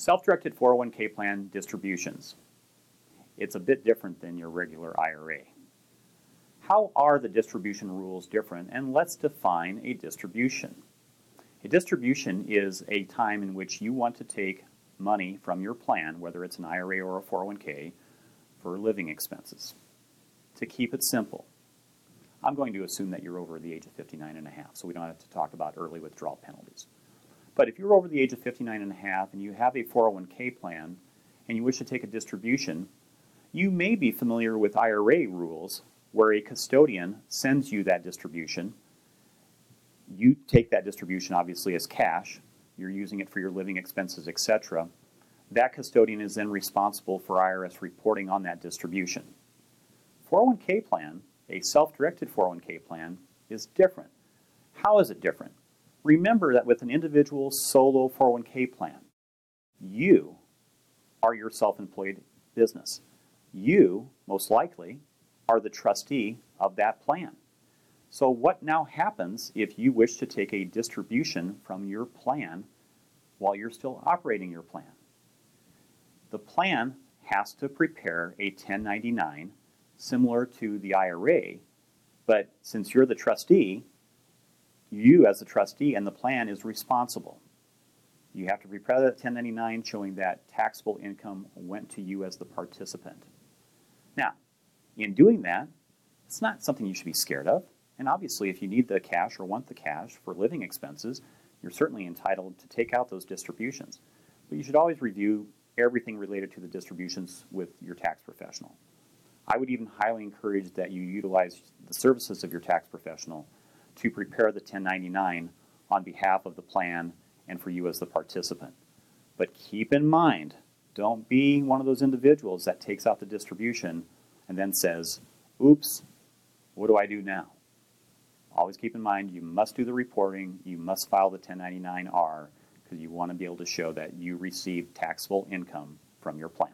Self-directed 401k plan distributions. It's a bit different than your regular IRA. How are the distribution rules different? And let's define a distribution. A distribution is a time in which you want to take money from your plan, whether it's an IRA or a 401k, for living expenses. To keep it simple, I'm going to assume that you're over the age of 59 and a half, so we don't have to talk about early withdrawal penalties. But if you're over the age of 59 and a half and you have a 401k plan and you wish to take a distribution, you may be familiar with IRA rules where a custodian sends you that distribution. You take that distribution obviously as cash, you're using it for your living expenses, etc. That custodian is then responsible for IRS reporting on that distribution. 401k plan, a self directed 401k plan, is different. How is it different? Remember that with an individual solo 401k plan, you are your self employed business. You, most likely, are the trustee of that plan. So, what now happens if you wish to take a distribution from your plan while you're still operating your plan? The plan has to prepare a 1099 similar to the IRA, but since you're the trustee, you as the trustee and the plan is responsible. You have to prepare that 1099 showing that taxable income went to you as the participant. Now, in doing that, it's not something you should be scared of. And obviously, if you need the cash or want the cash for living expenses, you're certainly entitled to take out those distributions. But you should always review everything related to the distributions with your tax professional. I would even highly encourage that you utilize the services of your tax professional to prepare the 1099 on behalf of the plan and for you as the participant. But keep in mind, don't be one of those individuals that takes out the distribution and then says, oops, what do I do now? Always keep in mind you must do the reporting, you must file the 1099R because you want to be able to show that you received taxable income from your plan.